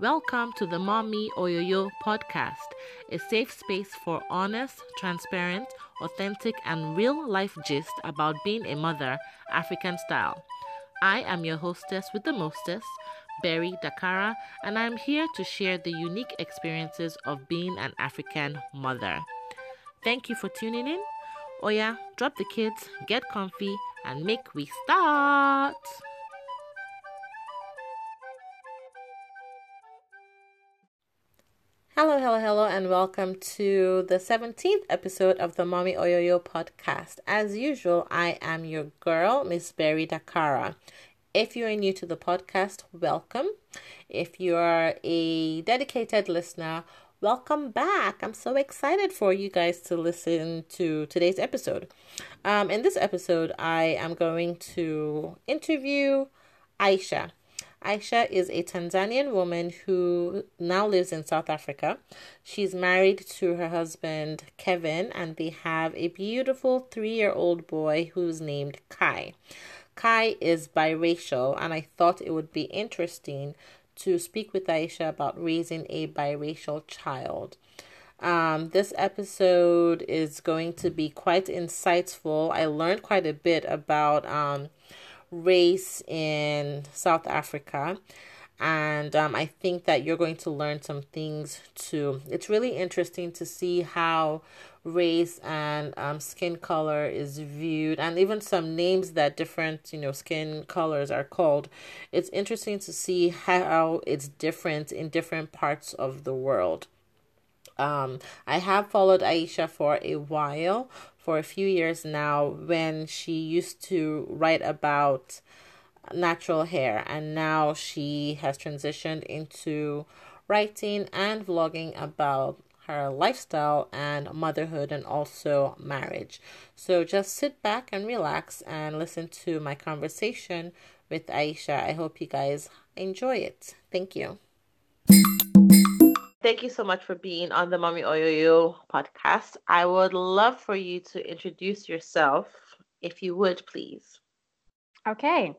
Welcome to the Mommy Oyoyo podcast, a safe space for honest, transparent, authentic, and real life gist about being a mother, African style. I am your hostess with the mostest, Berry Dakara, and I'm here to share the unique experiences of being an African mother. Thank you for tuning in. Oya, drop the kids, get comfy, and make we start. Hello, hello, hello, and welcome to the 17th episode of the Mommy Oyoyo podcast. As usual, I am your girl, Miss Berry Dakara. If you are new to the podcast, welcome. If you are a dedicated listener, welcome back. I'm so excited for you guys to listen to today's episode. Um, in this episode, I am going to interview Aisha. Aisha is a Tanzanian woman who now lives in South Africa. She's married to her husband Kevin, and they have a beautiful three year old boy who's named Kai. Kai is biracial, and I thought it would be interesting to speak with Aisha about raising a biracial child. Um, this episode is going to be quite insightful. I learned quite a bit about um, race in South Africa. And um, I think that you're going to learn some things too. It's really interesting to see how race and um, skin color is viewed, and even some names that different, you know, skin colors are called. It's interesting to see how it's different in different parts of the world. Um, I have followed Aisha for a while, for a few years now when she used to write about natural hair and now she has transitioned into writing and vlogging about her lifestyle and motherhood and also marriage. So just sit back and relax and listen to my conversation with Aisha. I hope you guys enjoy it. Thank you. Thank you so much for being on the Mommy Oyoyo podcast. I would love for you to introduce yourself, if you would, please. Okay.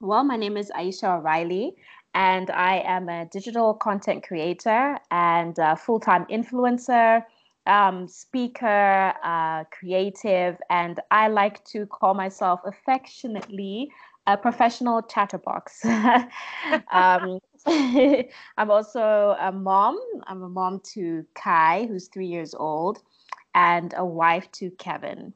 Well, my name is Aisha O'Reilly, and I am a digital content creator and full time influencer, um, speaker, uh, creative, and I like to call myself affectionately a professional chatterbox. um, I'm also a mom. I'm a mom to Kai, who's three years old, and a wife to Kevin.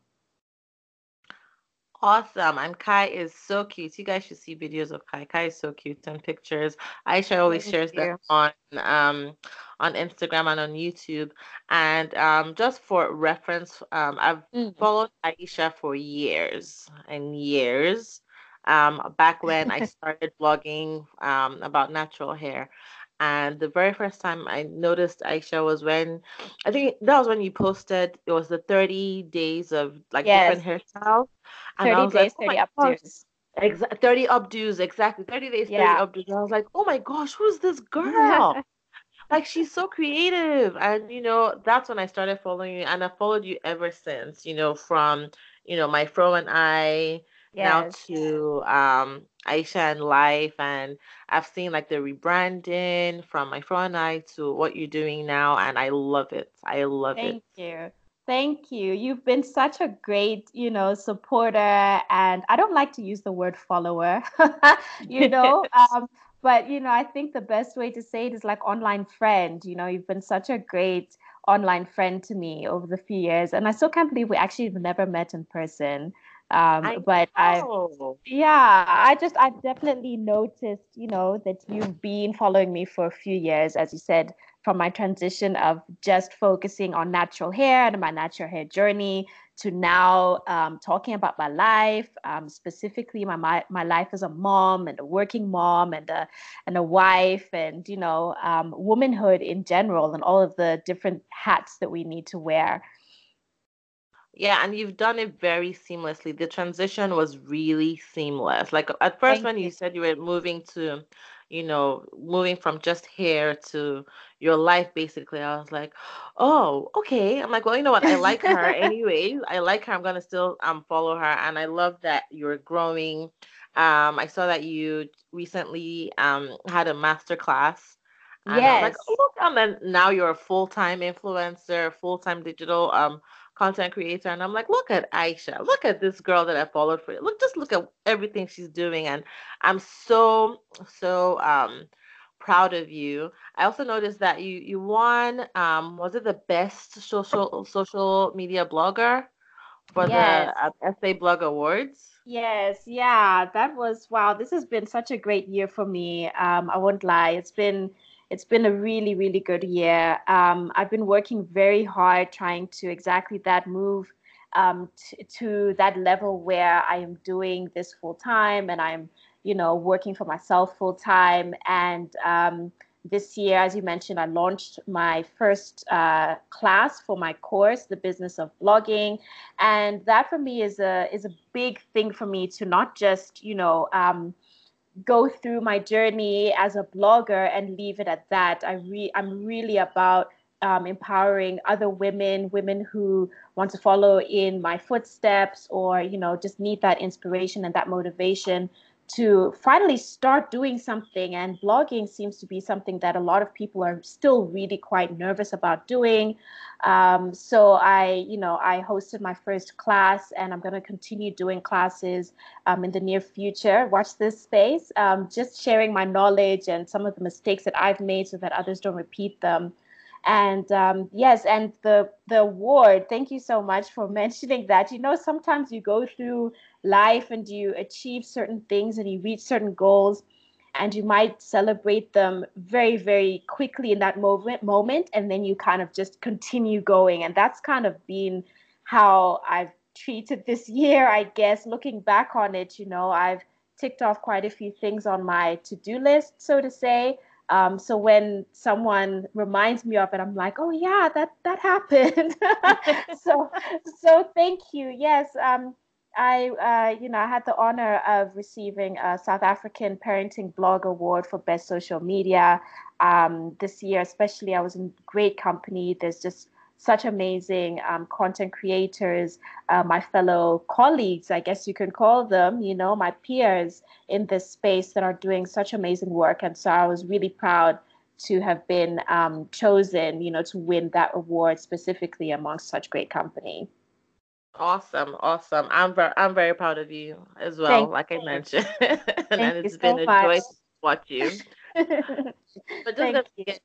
Awesome. And Kai is so cute. You guys should see videos of Kai. Kai is so cute and pictures. Aisha always Thank shares you. them on um on Instagram and on YouTube. And um just for reference, um I've mm. followed Aisha for years and years um, back when I started blogging um, about natural hair. And the very first time I noticed Aisha was when I think that was when you posted it was the 30 days of like yes. different hairstyles. And 30 days, like, oh 30 updos. Exa- 30 updos, exactly. 30 days, yeah. 30 updos. I was like, oh my gosh, who's this girl? like she's so creative. And you know, that's when I started following you and I followed you ever since, you know, from you know, my fro and I now to um Aisha and Life and I've seen like the rebranding from my fro and I to what you're doing now and I love it. I love Thank it. Thank you. Thank you. You've been such a great, you know, supporter and I don't like to use the word follower, you know, um, but you know, I think the best way to say it is like online friend. You know, you've been such a great online friend to me over the few years and I still can't believe we actually have never met in person. Um, I but I, yeah, I just I've definitely noticed, you know, that you've been following me for a few years, as you said, from my transition of just focusing on natural hair and my natural hair journey to now um, talking about my life, um, specifically my, my my life as a mom and a working mom and a and a wife and you know um, womanhood in general and all of the different hats that we need to wear. Yeah, and you've done it very seamlessly. The transition was really seamless. Like at first, Thank when you. you said you were moving to, you know, moving from just hair to your life, basically, I was like, oh, okay. I'm like, well, you know what? I like her anyways. I like her. I'm gonna still um follow her, and I love that you're growing. Um, I saw that you recently um had a master class And yes. I'm like, oh, look, and then now you're a full time influencer, full time digital um content creator. And I'm like, look at Aisha, look at this girl that I followed for look, just look at everything she's doing. And I'm so, so um proud of you. I also noticed that you you won um was it the best social social media blogger for yes. the uh, SA Blog Awards? Yes, yeah, that was wow. This has been such a great year for me. Um, I won't lie. It's been it's been a really really good year. Um, I've been working very hard trying to exactly that move um, t- to that level where I am doing this full time and I'm you know working for myself full time and um, this year, as you mentioned, I launched my first uh, class for my course, the business of blogging, and that for me is a is a big thing for me to not just you know um, go through my journey as a blogger and leave it at that. I re- I'm really about um, empowering other women, women who want to follow in my footsteps, or you know just need that inspiration and that motivation to finally start doing something. And blogging seems to be something that a lot of people are still really quite nervous about doing. Um, so I, you know, I hosted my first class, and I'm going to continue doing classes um, in the near future. Watch this space. Um, just sharing my knowledge and some of the mistakes that I've made, so that others don't repeat them and um, yes and the the award thank you so much for mentioning that. You know sometimes you go through life and you achieve certain things and you reach certain goals and you might celebrate them very very quickly in that moment moment and then you kind of just continue going. And that's kind of been how i've treated this year i guess. Looking back on it you know i've ticked off quite a few things on my to-do list so to say um, so when someone reminds me of it, I'm like, oh yeah, that that happened. so so thank you. Yes, um, I uh, you know I had the honor of receiving a South African Parenting Blog Award for Best Social Media um, this year. Especially, I was in great company. There's just such amazing um, content creators, uh, my fellow colleagues, I guess you can call them, you know, my peers in this space that are doing such amazing work. And so I was really proud to have been um, chosen, you know, to win that award specifically amongst such great company. Awesome, awesome. I'm very, I'm very proud of you as well. Thank like you. I mentioned, and it's been a much. joy to watch you. but just to get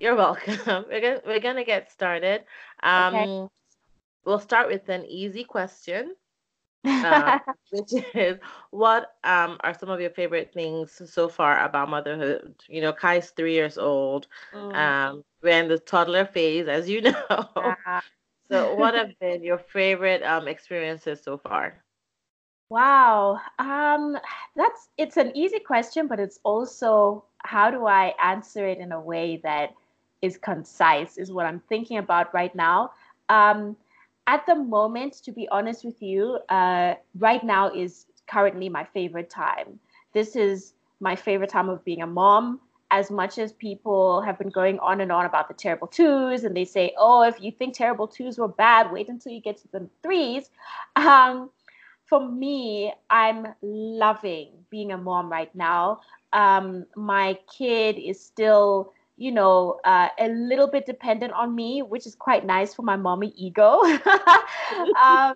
you're welcome. We're gonna we're gonna get started. Um, okay. We'll start with an easy question, uh, which is, what um are some of your favorite things so far about motherhood? You know, Kai's three years old. Mm. Um, we're in the toddler phase, as you know. So, what have been your favorite um experiences so far? Wow. Um, that's it's an easy question, but it's also how do I answer it in a way that is concise, is what I'm thinking about right now. Um, at the moment, to be honest with you, uh, right now is currently my favorite time. This is my favorite time of being a mom. As much as people have been going on and on about the terrible twos, and they say, oh, if you think terrible twos were bad, wait until you get to the threes. Um, for me, I'm loving being a mom right now. Um, my kid is still you know, uh, a little bit dependent on me, which is quite nice for my mommy ego. um,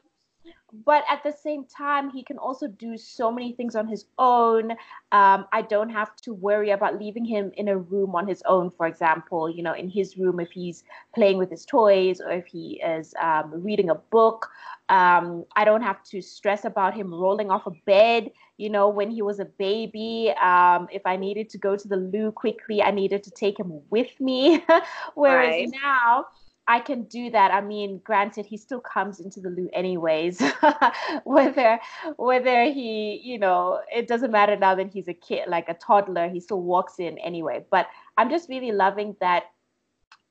but at the same time, he can also do so many things on his own. Um, I don't have to worry about leaving him in a room on his own, for example, you know, in his room if he's playing with his toys or if he is um, reading a book. Um, I don't have to stress about him rolling off a bed. You know, when he was a baby, um, if I needed to go to the loo quickly, I needed to take him with me. Whereas right. now, I can do that. I mean, granted, he still comes into the loo anyways. whether whether he, you know, it doesn't matter now that he's a kid, like a toddler, he still walks in anyway. But I'm just really loving that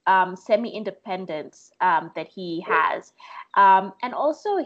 um, semi-independence um, that he has, um, and also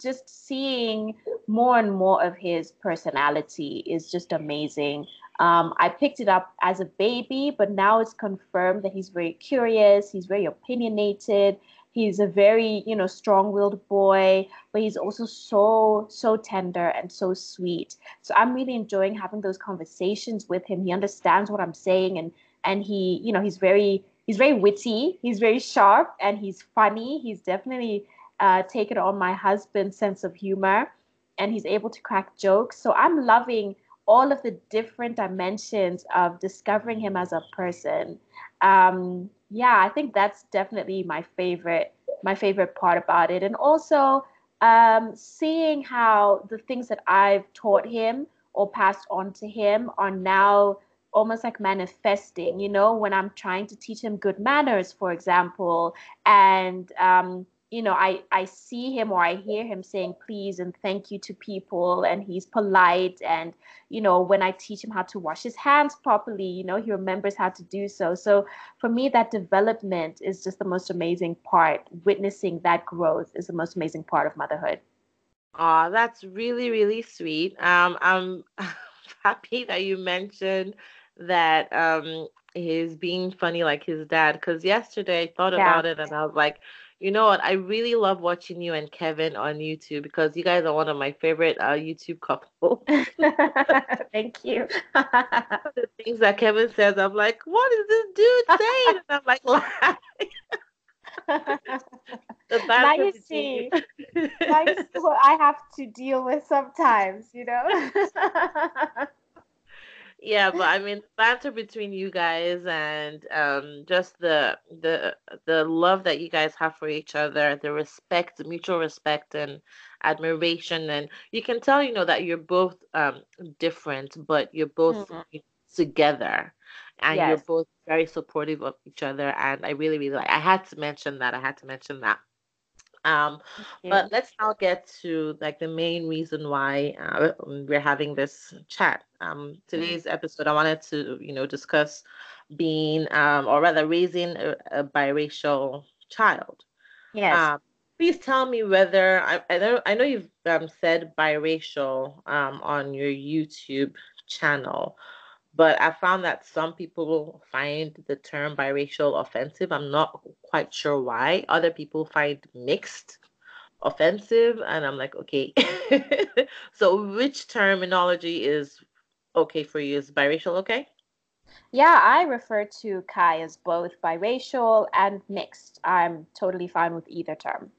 just seeing more and more of his personality is just amazing. Um, I picked it up as a baby, but now it's confirmed that he's very curious, he's very opinionated, he's a very you know strong-willed boy but he's also so so tender and so sweet. So i'm really enjoying having those conversations with him. He understands what i'm saying and and he you know he's very he's very witty he's very sharp and he's funny. He's definitely uh, taken on my husband's sense of humor and he's able to crack jokes so i'm loving all of the different dimensions of discovering him as a person um, yeah, I think that's definitely my favorite my favorite part about it, and also um, seeing how the things that I've taught him or passed on to him are now almost like manifesting. You know, when I'm trying to teach him good manners, for example, and um, you know, I, I see him or I hear him saying please and thank you to people, and he's polite. And, you know, when I teach him how to wash his hands properly, you know, he remembers how to do so. So for me, that development is just the most amazing part. Witnessing that growth is the most amazing part of motherhood. Oh, that's really, really sweet. Um, I'm happy that you mentioned that um, he's being funny like his dad because yesterday I thought yeah. about it and I was like, you know what? I really love watching you and Kevin on YouTube because you guys are one of my favorite uh, YouTube couples. Thank you. the things that Kevin says, I'm like, what is this dude saying? And I'm like now you see, now you see what I have to deal with sometimes, you know yeah but i mean banter between you guys and um just the the the love that you guys have for each other the respect the mutual respect and admiration and you can tell you know that you're both um different but you're both mm-hmm. together and yes. you're both very supportive of each other and i really really like i had to mention that i had to mention that um, but let's now get to like the main reason why uh, we're having this chat. Um, mm-hmm. today's episode, I wanted to you know discuss being um, or rather raising a, a biracial child. Yes. Um, please tell me whether I, I know I know you've um, said biracial um, on your YouTube channel, but I found that some people find the term biracial offensive. I'm not quite sure why. Other people find mixed offensive, and I'm like, okay. so, which terminology is okay for you? Is biracial okay? Yeah, I refer to Kai as both biracial and mixed. I'm totally fine with either term.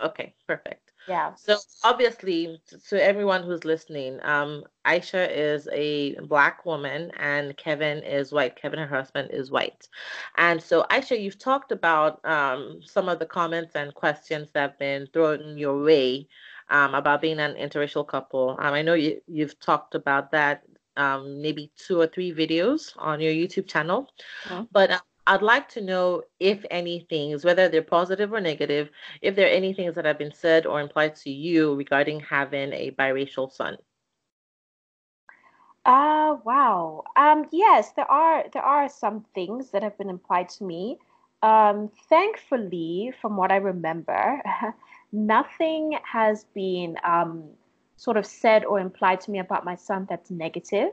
Okay, perfect. Yeah. So obviously, to everyone who's listening, um, Aisha is a black woman and Kevin is white. Kevin, her husband, is white. And so, Aisha, you've talked about um, some of the comments and questions that have been thrown your way um, about being an interracial couple. Um, I know you, you've talked about that um, maybe two or three videos on your YouTube channel. But uh, I'd like to know if any things, whether they're positive or negative, if there are any things that have been said or implied to you regarding having a biracial son. Uh wow. Um yes, there are there are some things that have been implied to me. Um thankfully, from what I remember, nothing has been um sort of said or implied to me about my son that's negative.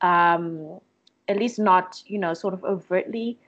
Um at least not, you know, sort of overtly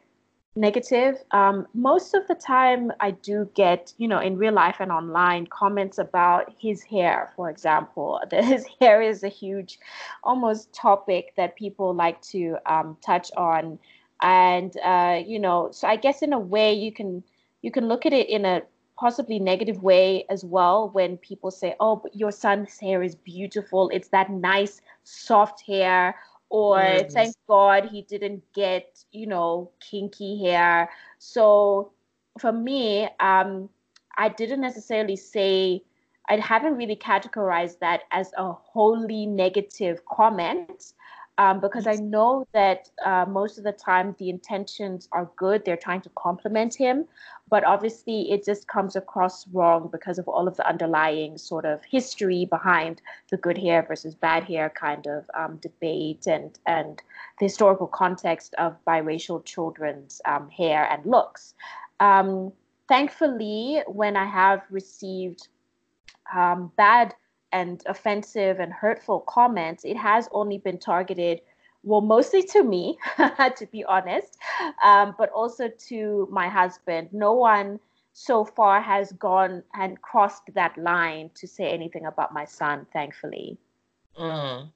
negative. Um, most of the time, I do get, you know, in real life and online comments about his hair, for example. His hair is a huge, almost topic that people like to um, touch on, and uh, you know, so I guess in a way you can you can look at it in a possibly negative way as well when people say, "Oh, but your son's hair is beautiful. It's that nice soft hair." Or mm. thank God he didn't get, you know, kinky hair. So for me, um, I didn't necessarily say, I haven't really categorized that as a wholly negative comment um, because I know that uh, most of the time the intentions are good. They're trying to compliment him, but obviously it just comes across wrong because of all of the underlying sort of history behind the good hair versus bad hair kind of um, debate and and the historical context of biracial children's um, hair and looks. Um, thankfully, when I have received um, bad and offensive and hurtful comments, it has only been targeted, well, mostly to me, to be honest, um, but also to my husband. No one so far has gone and crossed that line to say anything about my son, thankfully. Mm.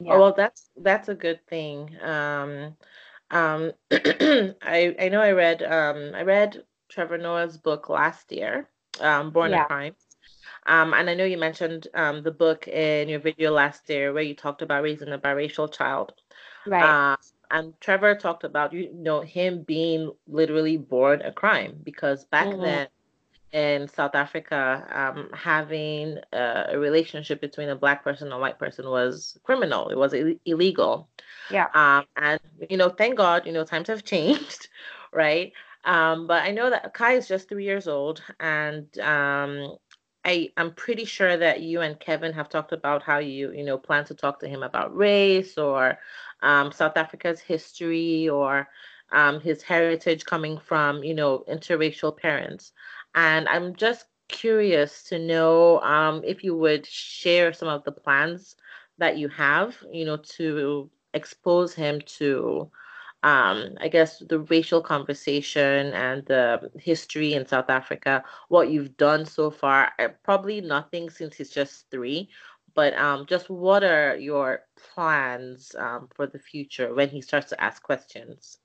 Yeah. Oh, well, that's that's a good thing. Um, um, I I know I read um I read Trevor Noah's book last year, um, Born yeah. a Crime. Um, and I know you mentioned um, the book in your video last year where you talked about raising a biracial child. Right. Uh, and Trevor talked about you know him being literally born a crime because back mm-hmm. then in South Africa, um, having a, a, relationship between a black person and a white person was criminal. It was Ill- illegal. Yeah. Um, and you know, thank God, you know, times have changed, right? Um, but I know that Kai is just three years old, and um, I I'm pretty sure that you and Kevin have talked about how you you know plan to talk to him about race or um, South Africa's history or um, his heritage coming from you know interracial parents, and I'm just curious to know um, if you would share some of the plans that you have you know to expose him to um, I guess the racial conversation and the history in South Africa, what you've done so far. Uh, probably nothing since he's just three, but um, just what are your plans um, for the future when he starts to ask questions?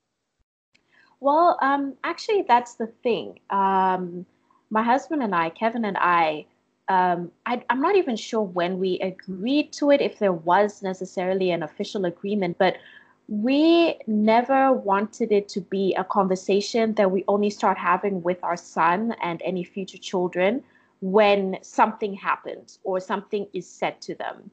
Well, um, actually, that's the thing. Um, my husband and I, Kevin and I, um, I, am not even sure when we agreed to it, if there was necessarily an official agreement, but we never wanted it to be a conversation that we only start having with our son and any future children when something happens or something is said to them.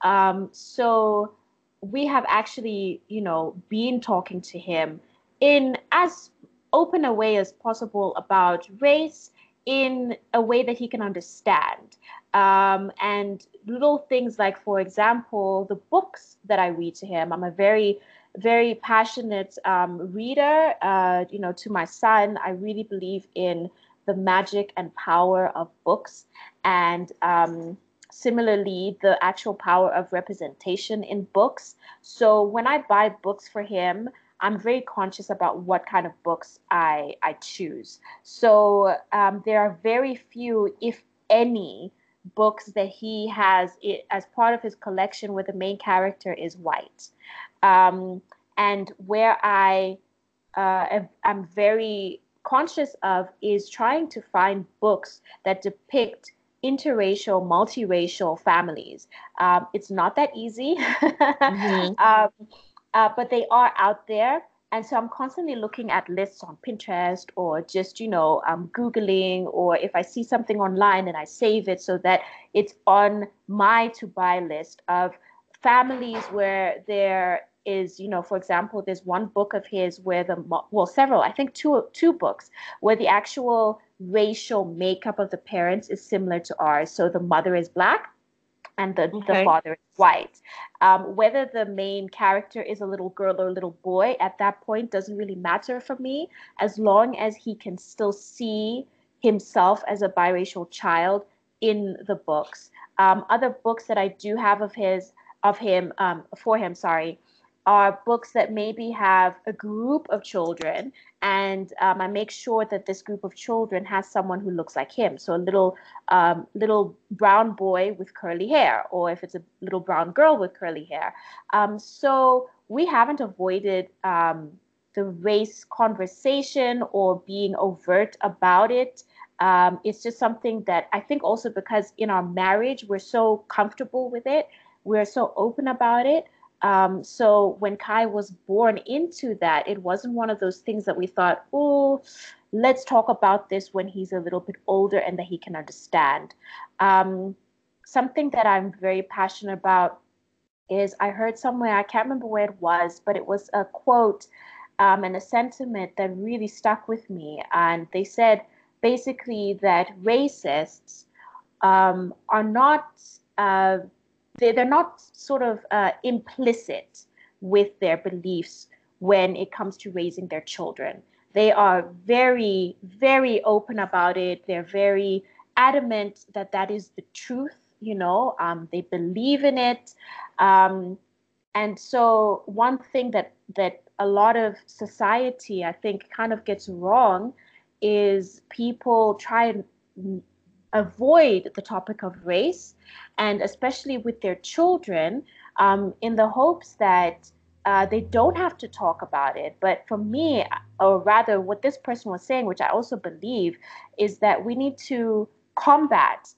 Um, so we have actually, you know, been talking to him in as open a way as possible about race in a way that he can understand. Um, and little things like, for example, the books that I read to him. I'm a very very passionate um, reader. Uh, you know, to my son, I really believe in the magic and power of books, and um, similarly, the actual power of representation in books. So when I buy books for him, I'm very conscious about what kind of books I I choose. So um, there are very few, if any, books that he has as part of his collection where the main character is white. Um, and where I uh, am very conscious of is trying to find books that depict interracial, multiracial families. Um, it's not that easy, mm-hmm. um, uh, but they are out there. And so I'm constantly looking at lists on Pinterest or just, you know, um, Googling, or if I see something online and I save it so that it's on my to buy list of families where there is, you know, for example, there's one book of his where the well, several, I think two two books where the actual racial makeup of the parents is similar to ours. So the mother is black and the, okay. the father is white. Um, whether the main character is a little girl or a little boy at that point doesn't really matter for me, as long as he can still see himself as a biracial child in the books. Um, other books that I do have of his of him um, for him, sorry, are books that maybe have a group of children and um, I make sure that this group of children has someone who looks like him. So a little um, little brown boy with curly hair, or if it's a little brown girl with curly hair. Um, so we haven't avoided um, the race conversation or being overt about it. Um, it's just something that I think also because in our marriage we're so comfortable with it, we're so open about it um, so when Kai was born into that, it wasn't one of those things that we thought, oh, let's talk about this when he's a little bit older and that he can understand. Um, something that I'm very passionate about is I heard somewhere, I can't remember where it was, but it was a quote um, and a sentiment that really stuck with me. And they said basically that racists um, are not. Uh, they, they're not sort of uh, implicit with their beliefs when it comes to raising their children. They are very, very open about it. They're very adamant that that is the truth. You know, um, they believe in it. Um, and so, one thing that that a lot of society, I think, kind of gets wrong is people try and avoid the topic of race, and especially with their children, um, in the hopes that uh, they don't have to talk about it. But for me, or rather, what this person was saying, which I also believe, is that we need to combat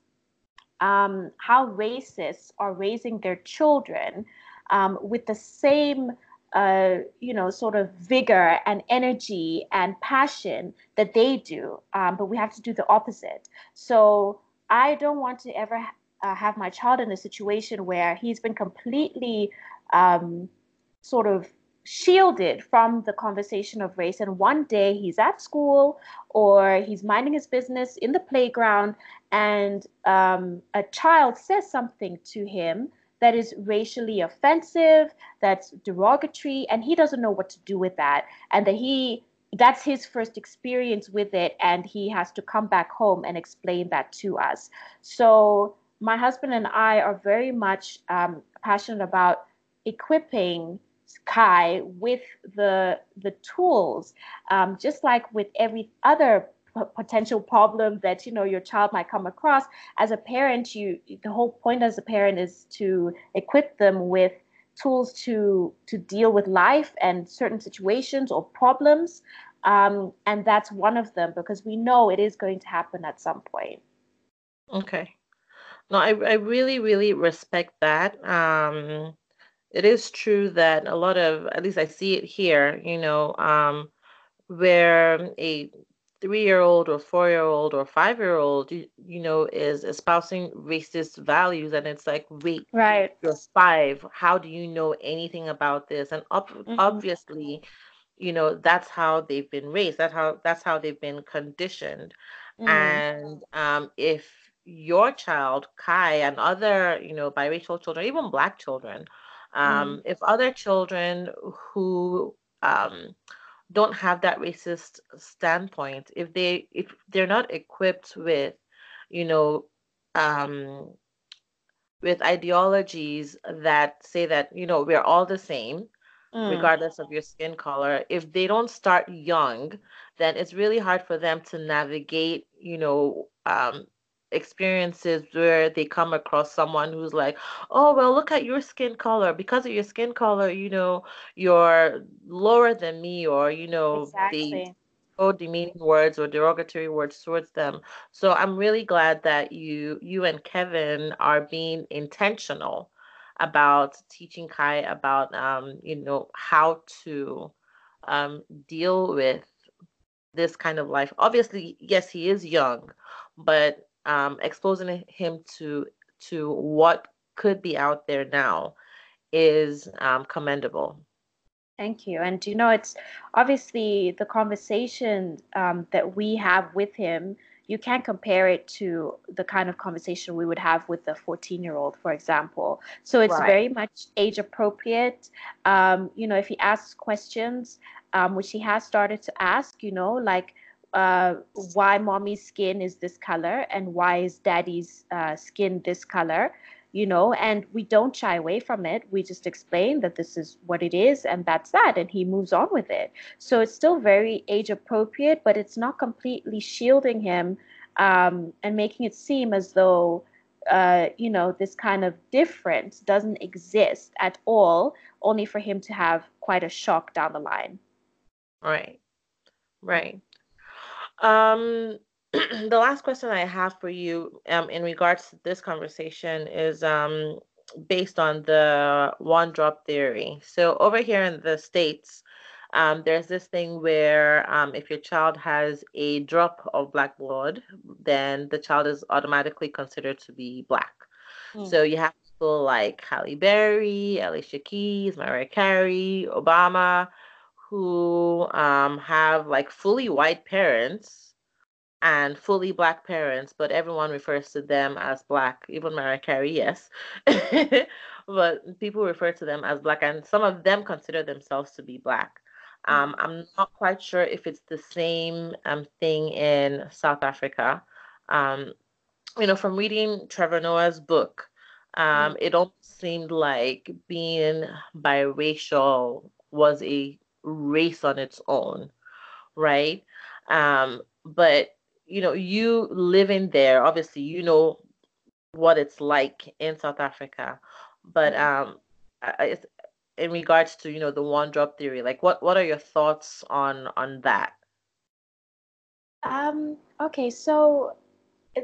um, how racists are raising their children um, with the same. Uh, you know, sort of vigor and energy and passion that they do, um, but we have to do the opposite. So I don't want to ever uh, have my child in a situation where he's been completely um, sort of shielded from the conversation of race. And one day he's at school or he's minding his business in the playground, and um, a child says something to him that is racially offensive, that's derogatory, and he doesn't know what to do with that. And that he that's his first experience with it, and he has to come back home and explain that to us. So my husband and I are very much um, passionate about equipping Kai with the the tools, um, just like with every other potential problem that you know your child might come across. As a parent, you the whole point as a parent is to equip them with tools to to deal with life and certain situations or problems, um, and that's one of them because we know it is going to happen at some point. Okay. No, I I really really respect that. Um, it is true that a lot of, at least I see it here, you know, um, where a three-year-old or four-year-old or five-year-old, you, you know, is espousing racist values, and it's like, wait, right, you're five. How do you know anything about this? And ob- mm-hmm. obviously, you know, that's how they've been raised. That's how that's how they've been conditioned. Mm. And um, if your child, Kai, and other, you know, biracial children, even black children, um, mm. If other children who um, don't have that racist standpoint, if they if they're not equipped with, you know, um, with ideologies that say that you know we're all the same, mm. regardless of your skin color, if they don't start young, then it's really hard for them to navigate, you know, um, experiences where they come across someone who's like, oh, well, look at your skin color. Because of your skin color, you know, you're lower than me, or, you know, exactly. they oh demeaning words or derogatory words towards them. So I'm really glad that you you and Kevin are being intentional about teaching Kai about um, you know, how to um, deal with this kind of life. Obviously, yes, he is young, but um, exposing him to to what could be out there now is um, commendable. Thank you. And you know, it's obviously the conversation um, that we have with him. You can't compare it to the kind of conversation we would have with a 14 year old, for example. So it's right. very much age appropriate. Um, you know, if he asks questions, um, which he has started to ask, you know, like, uh, why mommy's skin is this color and why is daddy's uh, skin this color you know and we don't shy away from it. We just explain that this is what it is and that's that and he moves on with it. So it's still very age appropriate but it's not completely shielding him um, and making it seem as though uh, you know this kind of difference doesn't exist at all only for him to have quite a shock down the line. Right. Right um, the last question I have for you um, in regards to this conversation is um, based on the one drop theory. So, over here in the States, um, there's this thing where um, if your child has a drop of black blood, then the child is automatically considered to be black. Mm. So, you have people like Halle Berry, Alicia Keys, Mariah Carey, Obama who um, have like fully white parents and fully black parents, but everyone refers to them as black, even Mariah Carey, yes. but people refer to them as black, and some of them consider themselves to be black. Um, I'm not quite sure if it's the same um, thing in South Africa. Um, you know, from reading Trevor Noah's book, um, mm. it almost seemed like being biracial was a race on its own, right? Um, but you know, you living there, obviously, you know what it's like in South Africa. But mm-hmm. um, in regards to you know the one drop theory, like what what are your thoughts on on that? Um. Okay. So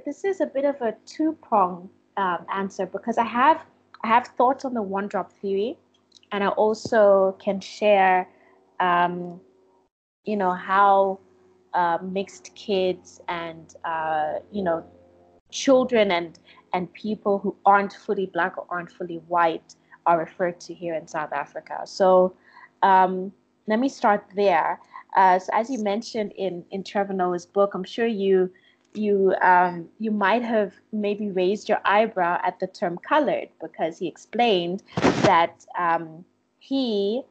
this is a bit of a two prong um, answer because I have I have thoughts on the one drop theory, and I also can share, um, you know how uh, mixed kids and uh, you know children and and people who aren't fully black or aren't fully white are referred to here in South Africa. So um, let me start there. Uh, so as you mentioned in in Trevor Noah's book, I'm sure you you um, you might have maybe raised your eyebrow at the term colored because he explained that um, he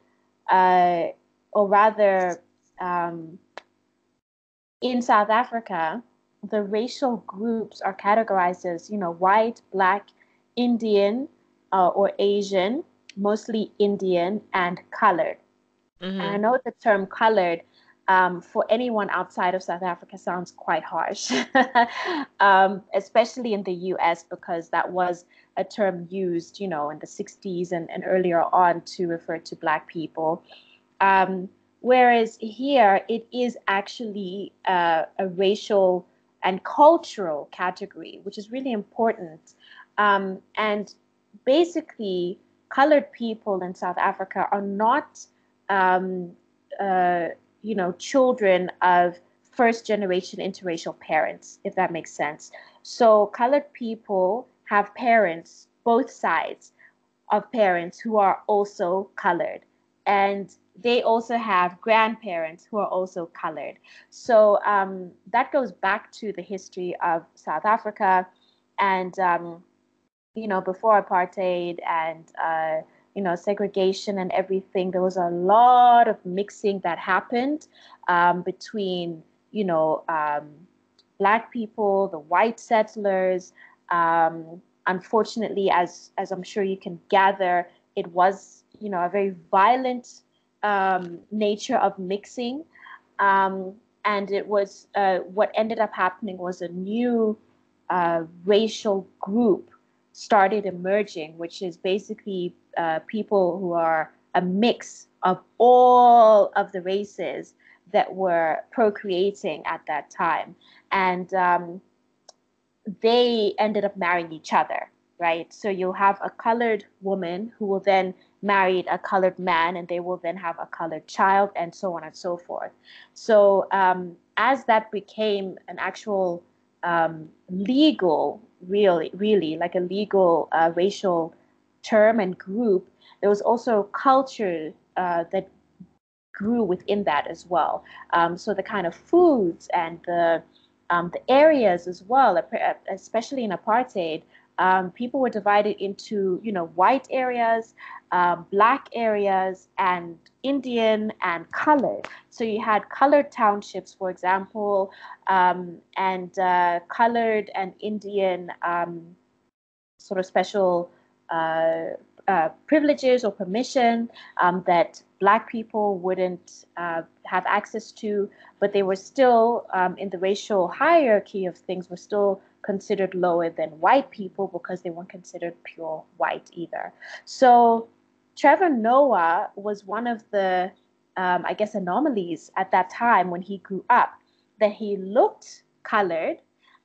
uh, or rather um, in South Africa, the racial groups are categorized as, you know, white, black, Indian, uh, or Asian, mostly Indian, and colored. Mm-hmm. And I know the term colored um, for anyone outside of South Africa sounds quite harsh, um, especially in the US, because that was a term used, you know, in the 60s and, and earlier on to refer to Black people. Um, Whereas here, it is actually uh, a racial and cultural category, which is really important. Um, and basically, colored people in South Africa are not, um, uh, you know, children of first generation interracial parents, if that makes sense. So, colored people have parents, both sides of parents, who are also colored. And they also have grandparents who are also colored. So um, that goes back to the history of South Africa, and um, you know before apartheid and uh, you know segregation and everything. There was a lot of mixing that happened um, between you know um, black people, the white settlers. Um, unfortunately, as as I'm sure you can gather, it was you know a very violent um, nature of mixing. Um, and it was uh, what ended up happening was a new uh, racial group started emerging, which is basically uh, people who are a mix of all of the races that were procreating at that time. And um, they ended up marrying each other, right? So you'll have a colored woman who will then married a colored man and they will then have a colored child and so on and so forth. So um, as that became an actual um, legal, really, really like a legal uh, racial term and group, there was also culture uh, that grew within that as well. Um, so the kind of foods and the um, the areas as well, especially in apartheid, um, people were divided into you know white areas um, black areas and indian and colored so you had colored townships for example um, and uh, colored and indian um, sort of special uh, uh, privileges or permission um, that black people wouldn't uh, have access to, but they were still um, in the racial hierarchy of things were still considered lower than white people because they weren't considered pure white either. So Trevor Noah was one of the, um, I guess, anomalies at that time when he grew up, that he looked colored,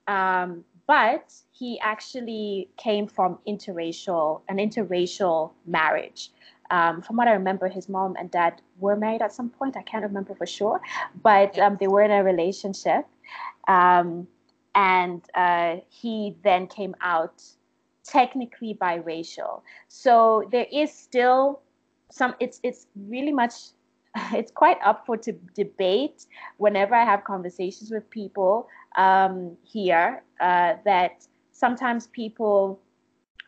um, but he actually came from interracial, an interracial marriage. Um, from what I remember, his mom and dad were married at some point. I can't remember for sure, but um, they were in a relationship. Um, and uh, he then came out technically biracial. So there is still some. It's it's really much. It's quite up for to debate whenever I have conversations with people um, here. Uh, that sometimes people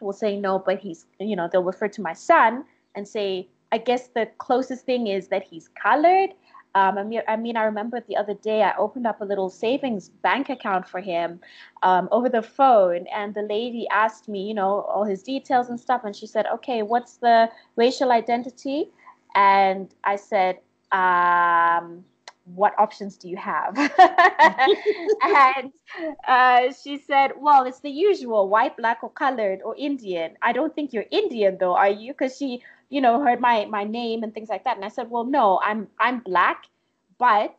will say no, but he's you know they'll refer to my son and say I guess the closest thing is that he's colored um, I mean, I mean, I remember the other day I opened up a little savings bank account for him um, over the phone, and the lady asked me, you know, all his details and stuff, and she said, "Okay, what's the racial identity?" And I said, um, what options do you have? and uh, she said, well, it's the usual white, black, or colored, or Indian. I don't think you're Indian though, are you? Because she, you know, heard my my name and things like that. And I said, well, no, I'm I'm black, but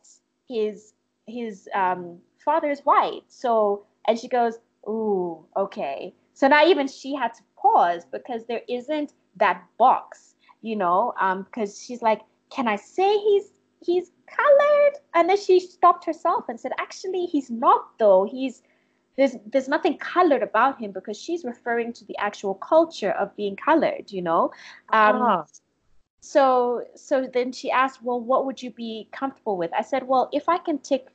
his his um, father is white. So, and she goes, ooh, okay. So now even she had to pause because there isn't that box, you know, um, because she's like, can I say he's he's colored? And then she stopped herself and said, actually, he's not though. He's there's there's nothing colored about him because she's referring to the actual culture of being colored, you know. Um, ah. So so then she asked, well, what would you be comfortable with? I said, well, if I can tick,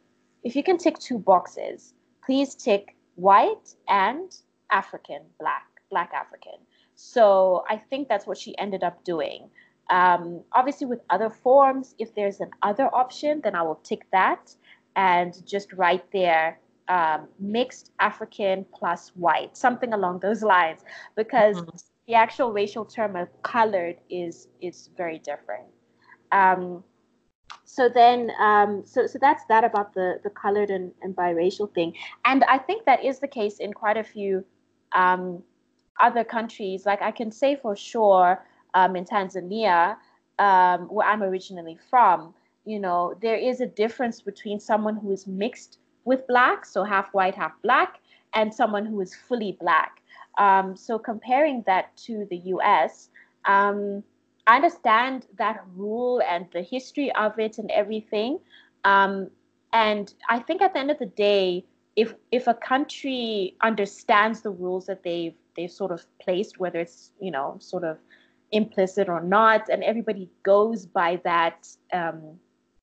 if you can tick two boxes, please tick white and African, black, black African. So I think that's what she ended up doing. Um, obviously, with other forms, if there's an other option, then I will tick that and just write there um, mixed African plus white, something along those lines, because mm-hmm. the actual racial term of colored is is very different. Um, so then, um, so so that's that about the the colored and, and biracial thing, and I think that is the case in quite a few um, other countries. Like I can say for sure um, in Tanzania, um, where I'm originally from, you know, there is a difference between someone who is mixed with black, so half white, half black, and someone who is fully black. Um, so comparing that to the US, um, I understand that rule and the history of it and everything. Um, and I think at the end of the day, if if a country understands the rules that they've they've sort of placed, whether it's you know sort of implicit or not, and everybody goes by that um,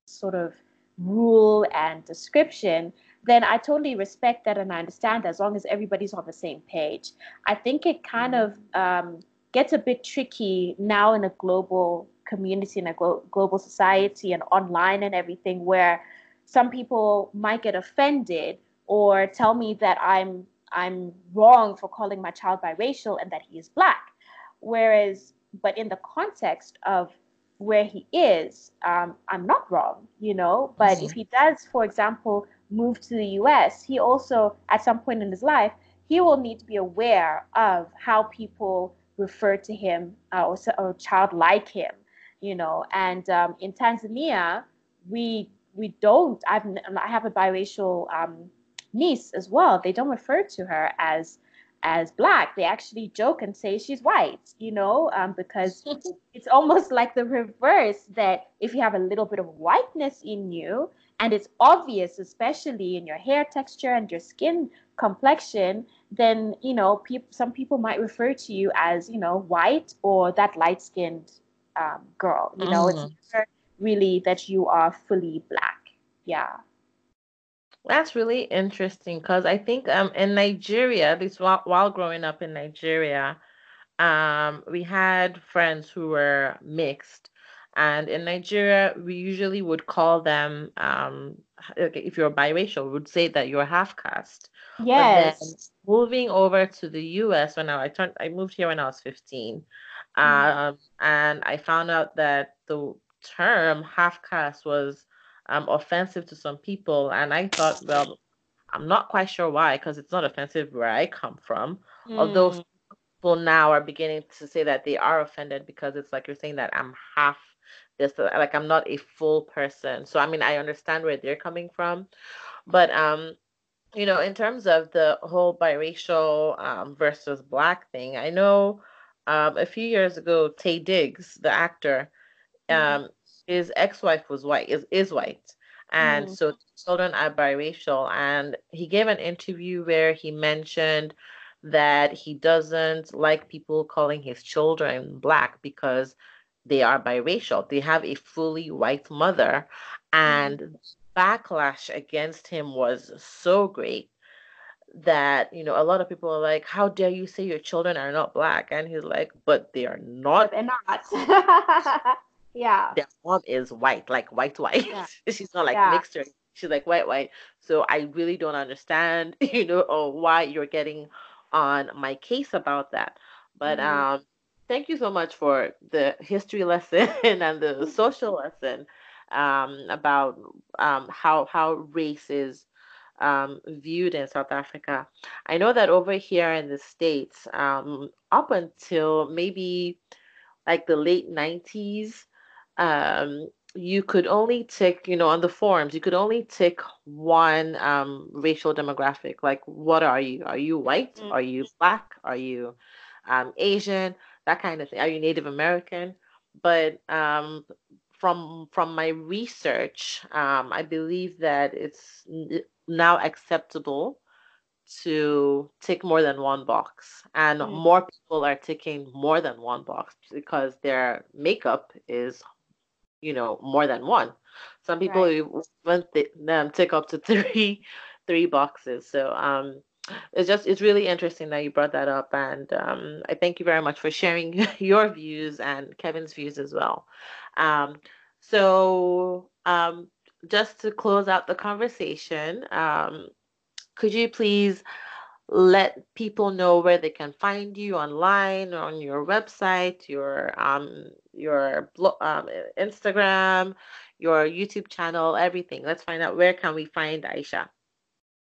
sort of rule and description, then I totally respect that and I understand as long as everybody's on the same page. I think it kind of um, gets a bit tricky now in a global community, in a glo- global society, and online and everything, where some people might get offended or tell me that I'm I'm wrong for calling my child biracial and that he is black. Whereas but in the context of where he is, um, I'm not wrong, you know. But mm-hmm. if he does, for example, move to the US, he also, at some point in his life, he will need to be aware of how people refer to him uh, or, or a child like him, you know. And um, in Tanzania, we we don't. I've I have a biracial um, niece as well. They don't refer to her as as black. They actually joke and say she's white, you know, um, because it's almost like the reverse that if you have a little bit of whiteness in you and it's obvious, especially in your hair texture and your skin complexion, then, you know, pe- some people might refer to you as, you know, white or that light skinned um, girl. You know, mm. it's never really that you are fully black. Yeah. That's really interesting because I think um in Nigeria, at least while, while growing up in Nigeria, um we had friends who were mixed, and in Nigeria we usually would call them um if you're biracial, would say that you're half caste. Yes. moving over to the U.S. when I, I turned, I moved here when I was 15, mm. um, and I found out that the term half caste was um, offensive to some people. And I thought, well, I'm not quite sure why, because it's not offensive where I come from. Mm. Although people now are beginning to say that they are offended because it's like you're saying that I'm half this, like I'm not a full person. So I mean, I understand where they're coming from, but um, you know, in terms of the whole biracial um, versus black thing, I know um, a few years ago, Taye Diggs, the actor, mm-hmm. um, his ex-wife was white is, is white and mm. so children are biracial and he gave an interview where he mentioned that he doesn't like people calling his children black because they are biracial they have a fully white mother and mm. backlash against him was so great that you know a lot of people are like how dare you say your children are not black and he's like but they are not they're not Yeah. Their mom is white, like white white. Yeah. She's not like yeah. mixed or she's like white white. So I really don't understand, you know, or why you're getting on my case about that. But mm-hmm. um thank you so much for the history lesson and the social lesson. um, about um, how how race is um, viewed in South Africa. I know that over here in the States, um, up until maybe like the late 90s, um, you could only tick, you know, on the forums, you could only tick one um, racial demographic. Like, what are you? Are you white? Mm. Are you black? Are you um, Asian? That kind of thing. Are you Native American? But um, from from my research, um, I believe that it's now acceptable to tick more than one box and mm. more people are ticking more than one box because their makeup is you know more than one some people right. th- them tick up to three three boxes so um it's just it's really interesting that you brought that up and um, i thank you very much for sharing your views and kevin's views as well um, so um, just to close out the conversation um, could you please let people know where they can find you online on your website, your um your blog, um, Instagram, your YouTube channel, everything. Let's find out where can we find Aisha.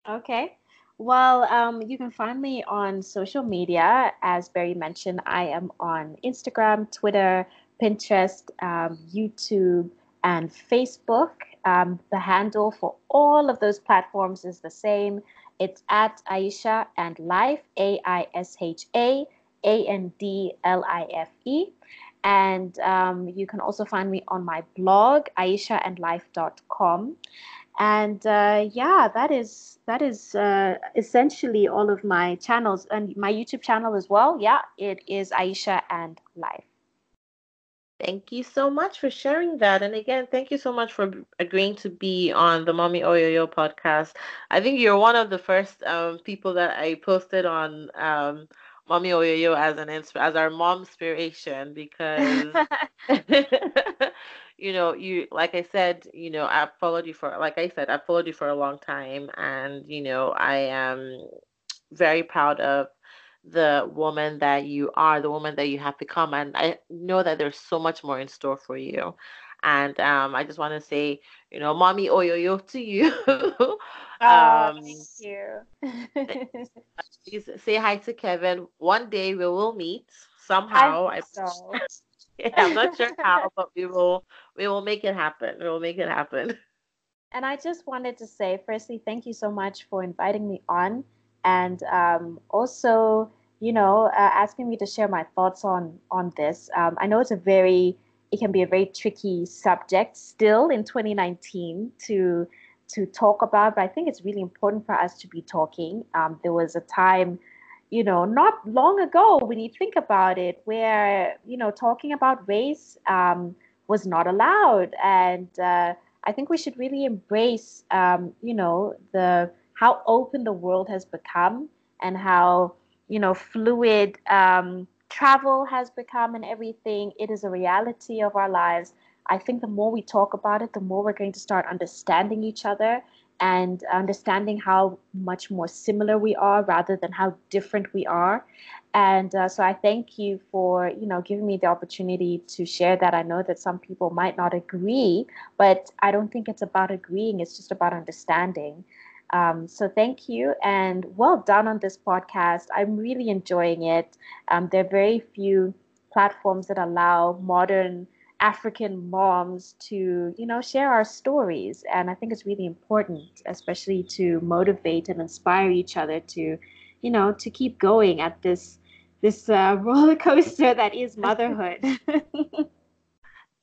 Okay. Well, um, you can find me on social media. As Barry mentioned, I am on Instagram, Twitter, Pinterest, um, YouTube, and Facebook. Um, the handle for all of those platforms is the same. It's at Aisha and Life, A I S H A A N D L I F E. And um, you can also find me on my blog, aishaandlife.com. And uh, yeah, that is that is uh, essentially all of my channels and my YouTube channel as well. Yeah, it is Aisha and Life. Thank you so much for sharing that. And again, thank you so much for agreeing to be on the Mommy Oyoyo podcast. I think you're one of the first um, people that I posted on um, Mommy Oyoyo as an insp- as our mom inspiration because you know, you like I said, you know, I've followed you for like I said, I've followed you for a long time and you know, I am very proud of the woman that you are, the woman that you have become. And I know that there's so much more in store for you. And um, I just want to say, you know, mommy oyoyo to you. um, thank you. please say hi to Kevin. One day we will meet somehow. I so. Yeah, I'm not sure how, but we will we will make it happen. We will make it happen. And I just wanted to say, firstly, thank you so much for inviting me on and um, also you know uh, asking me to share my thoughts on on this um, i know it's a very it can be a very tricky subject still in 2019 to to talk about but i think it's really important for us to be talking um, there was a time you know not long ago when you think about it where you know talking about race um, was not allowed. And uh, i think we should really embrace um, you know the how open the world has become and how you know fluid um, travel has become and everything. It is a reality of our lives. I think the more we talk about it the more we're going to start understanding each other and understanding how much more similar we are rather than how different we are and uh, so i thank you for you know giving me the opportunity to share that i know that some people might not agree but i don't think it's about agreeing it's just about understanding um, so thank you and well done on this podcast. I'm really enjoying it. Um, there are very few platforms that allow modern African moms to, you know, share our stories, and I think it's really important, especially to motivate and inspire each other to, you know, to keep going at this this uh, roller coaster that is motherhood.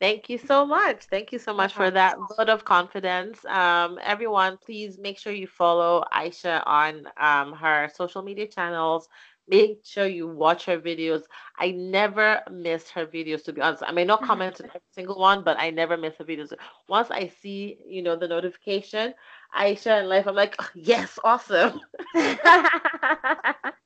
Thank you so much. Thank you so much for that vote of confidence. Um, everyone, please make sure you follow Aisha on um, her social media channels. Make sure you watch her videos. I never miss her videos, to be honest. I may not mm-hmm. comment on every single one, but I never miss her videos. Once I see, you know, the notification, Aisha and Life, I'm like, oh, yes, awesome.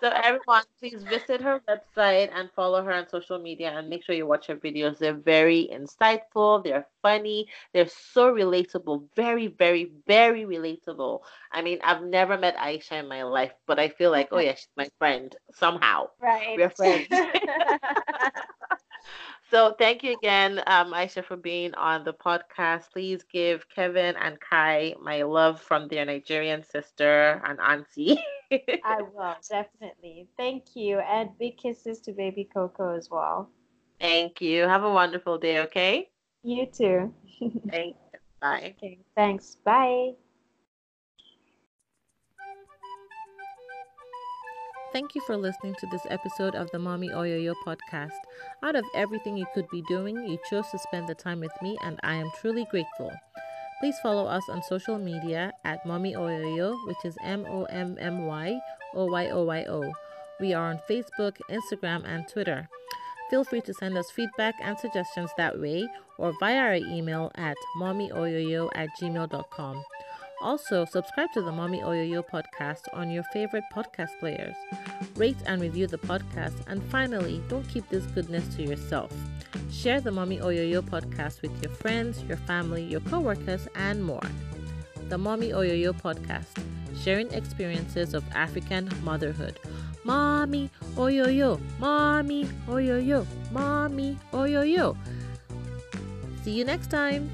so everyone, please visit her website and follow her on social media and make sure you watch her videos. They're very insightful, they're funny, they're so relatable, very, very, very relatable. I mean, I've never met Aisha in my life, but I feel like, oh yeah, she's my friend somehow. Right. We're friends. So thank you again, um, Aisha, for being on the podcast. Please give Kevin and Kai my love from their Nigerian sister and auntie. I will definitely. Thank you, and big kisses to baby Coco as well. Thank you. Have a wonderful day. Okay. You too. Thanks. Bye. Okay. Thanks. Bye. Thank you for listening to this episode of the Mommy Oyoyo podcast. Out of everything you could be doing, you chose to spend the time with me, and I am truly grateful. Please follow us on social media at Mommy Oyoyo, which is M O M M Y O Y O Y O. We are on Facebook, Instagram, and Twitter. Feel free to send us feedback and suggestions that way or via our email at mommyoyoyo at gmail.com. Also, subscribe to the Mommy Oyoyo podcast on your favorite podcast players. Rate and review the podcast. And finally, don't keep this goodness to yourself. Share the Mommy Oyoyo podcast with your friends, your family, your coworkers, and more. The Mommy Oyoyo podcast, sharing experiences of African motherhood. Mommy Oyoyo, Mommy Oyoyo, Mommy Oyoyo. See you next time.